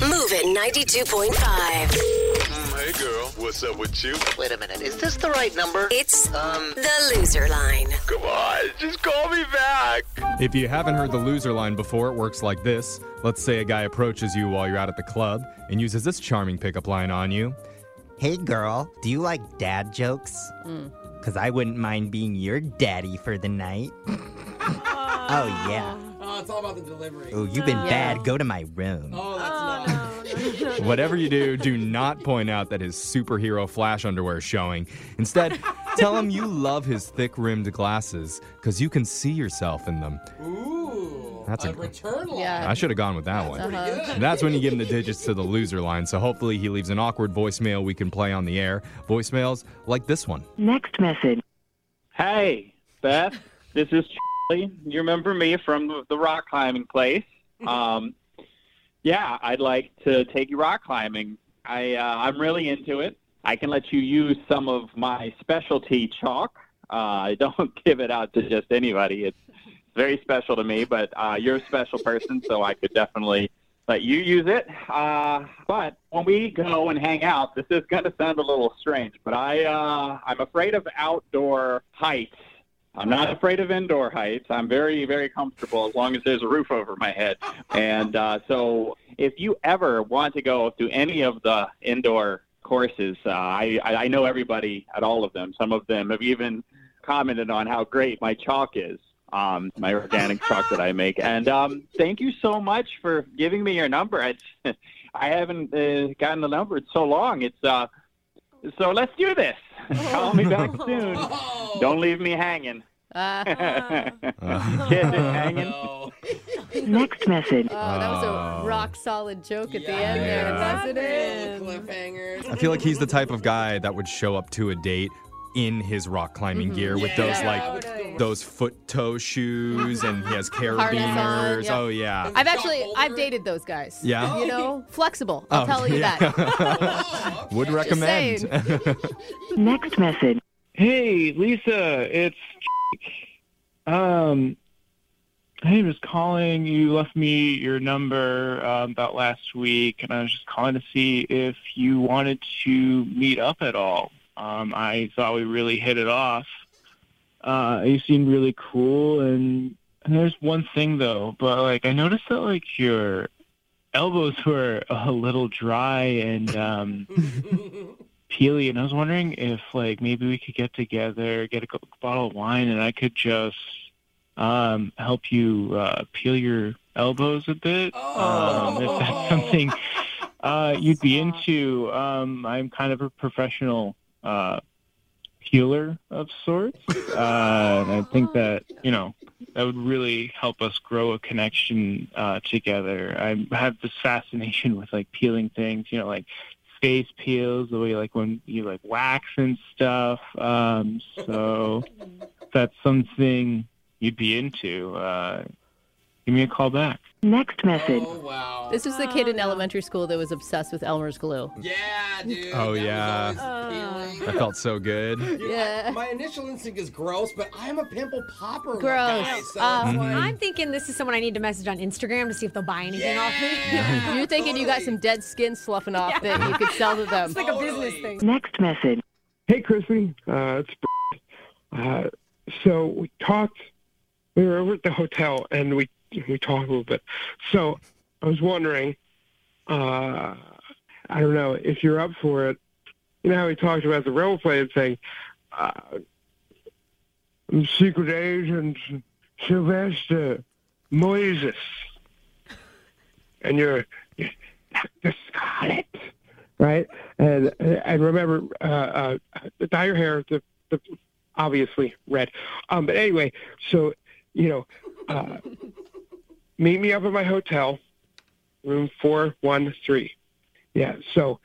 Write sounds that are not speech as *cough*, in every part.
Movin' 92.5. Mm, hey, girl. What's up with you? Wait a minute. Is this the right number? It's Um, the loser line. Come on, just call me back. If you haven't heard the loser line before, it works like this. Let's say a guy approaches you while you're out at the club and uses this charming pickup line on you. Hey girl, do you like dad jokes? Because I wouldn't mind being your daddy for the night. *laughs* oh, yeah. Oh, it's all about the delivery. Oh, you've been bad. Go to my room. Oh, that's not. *laughs* Whatever you do, do not point out that his superhero flash underwear is showing. Instead, tell him you love his thick rimmed glasses because you can see yourself in them. Ooh. That's a a- return line. Yeah. I should have gone with that one. Pretty good. That's when you give him the digits to the loser line. So hopefully he leaves an awkward voicemail we can play on the air. Voicemails like this one. Next message. Hey, Beth, this is Charlie. You remember me from the- the rock climbing place? Um, yeah, I'd like to take you rock climbing. I uh, I'm really into it. I can let you use some of my specialty chalk. Uh, I don't *laughs* give it out to just anybody. It's very special to me, but uh, you're a special person, so I could definitely let you use it. Uh, but when we go and hang out, this is going to sound a little strange, but I uh, I'm afraid of outdoor heights. I'm not afraid of indoor heights. I'm very, very comfortable as long as there's a roof over my head. And uh, so, if you ever want to go to any of the indoor courses, uh, I, I know everybody at all of them. Some of them have even commented on how great my chalk is, um, my organic chalk that I make. And um, thank you so much for giving me your number. It's, *laughs* I haven't uh, gotten the number in so long. It's uh, so let's do this. Call me back soon. *laughs* Oh. Don't leave me hanging. *laughs* Uh, Kid hanging. No. Next message. oh, that was Oh. a rock solid joke at the end there, Yeah. wasn't it? Cliffhangers. I feel like he's the type of guy that would show up to a date in his rock climbing gear with those Yeah, like with those foot toe shoes and he has *laughs* Harness on, carabiners. yeah. Oh yeah. I've actually. I've dated those guys. Yeah? You know, flexible. I'll Oh, tell you *laughs* yeah. that. Oh, Would okay. recommend. Next message. Hey, Lisa, it's Jake. um. Hey, just calling. You left me your number um, about last week, and I was just calling to see if you wanted to meet up at all. Um, I thought we really hit it off. Uh, you seemed really cool, and, and there's one thing though, but like I noticed that like your elbows *laughs* were a little dry and um, *laughs* peely, and I was wondering if like maybe we could get together, get a bottle of wine, and I could just um, help you uh, peel your elbows a bit. Um, if that's something uh, *laughs* you'd be into, um, I'm kind of a professional uh, healer of sorts, uh, and I think that you know that would really help us grow a connection uh, together. I have this fascination with like peeling things, you know, like face peels, the way like when you like wax and stuff. Um, so *laughs* that's something you'd be into, uh, give me a call back. Next message. Oh, wow. This was the kid in elementary school that was obsessed with Elmer's glue. Yeah, dude. Oh, that yeah. always appealing. that felt so good. Dude, I- Yeah. my initial instinct is gross, but I'm a pimple popper. Gross. Guy, so Um, it's like, I'm thinking this is someone I need to message on Instagram to see if they'll buy anything off me. *laughs* You're thinking you got some dead skin sloughing off that you could sell to them. *laughs* It's like a business thing. Next message. Hey, Crispy. Uh, it's uh, so we talked. We were over at the hotel and we we talk a little bit. So I was wondering, uh, I don't know if you're up for it. You know how we talked about the role playing thing. Uh, Secret Agent Sylvester Moises, and you're, you're Dr. Scarlet, right? And and remember, uh, uh, dye your hair, the, the obviously red. Um, but anyway, so you know, uh, meet me up at my hotel, room four one three. Yeah. So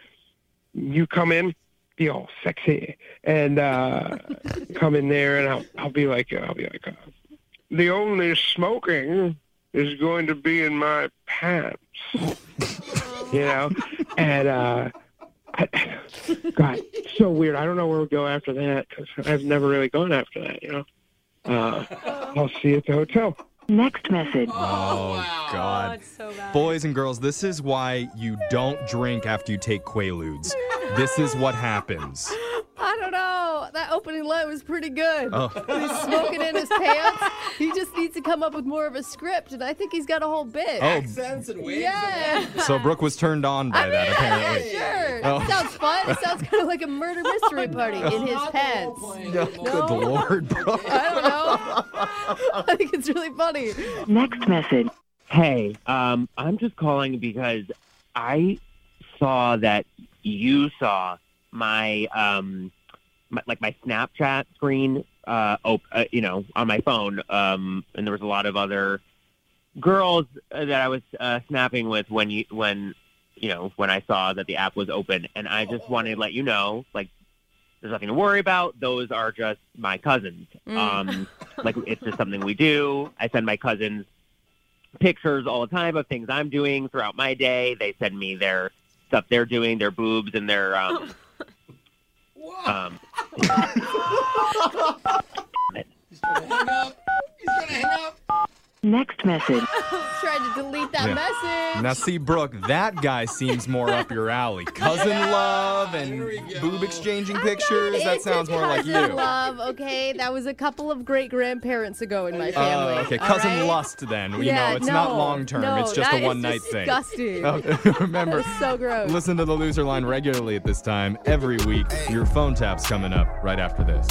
you come in, be all sexy, and uh, *laughs* come in there, and I'll I'll be like I'll be like, uh, the only smoking is going to be in my pants, *laughs* you know, and uh, I, *laughs* God, so weird. I don't know where we'll go after that because I've never really gone after that, you know. Uh, I'll see you at the hotel. Next message. Oh, oh God. it's so bad. Boys and girls, this is why you don't drink after you take Quaaludes. This is what happens. *laughs* I don't know. That opening line was pretty good. Oh. He's smoking in his pants. He just needs to come up with more of a script, and I think he's got a whole bit. Oh, Accents and wigs. Yeah. *laughs* so Brooke was turned on by that, Yeah, apparently. sure. Oh. It sounds fun. It sounds kind of like a murder mystery *laughs* party in his pants. No, Good lord, Brooke. I don't know. *laughs* I think it's really funny. Next message. Hey, um, I'm just calling because I saw that you saw my, um, my like my Snapchat screen, uh, op- uh, you know, on my phone, um, and there was a lot of other girls uh, that I was uh, snapping with when you when you know when I saw that the app was open, and I just wanted to let you know, like, there's nothing to worry about. Those are just my cousins. Mm. Um, *laughs* like it's just something we do. I send my cousins pictures all the time of things I'm doing throughout my day. They send me their stuff they're doing, their boobs and their um um *laughs* He's gonna hang up. He's gonna hang up. Next message. *laughs* Tried to delete that Yeah. message. Now, see, Brooke, that guy seems more up your alley. *laughs* Cousin love and There we go. boob exchanging pictures. That It's sounds more like you. cousin Love, okay, that was a couple of great grandparents ago in my Oh, family. okay. all Cousin right? lust, then. You know, it's no, not long term. no, it's just that a is one night thing. disgusting. Okay, oh, *laughs* Remember, That is so gross. listen to the loser line regularly at this time every week. Your phone tap's coming up right after this.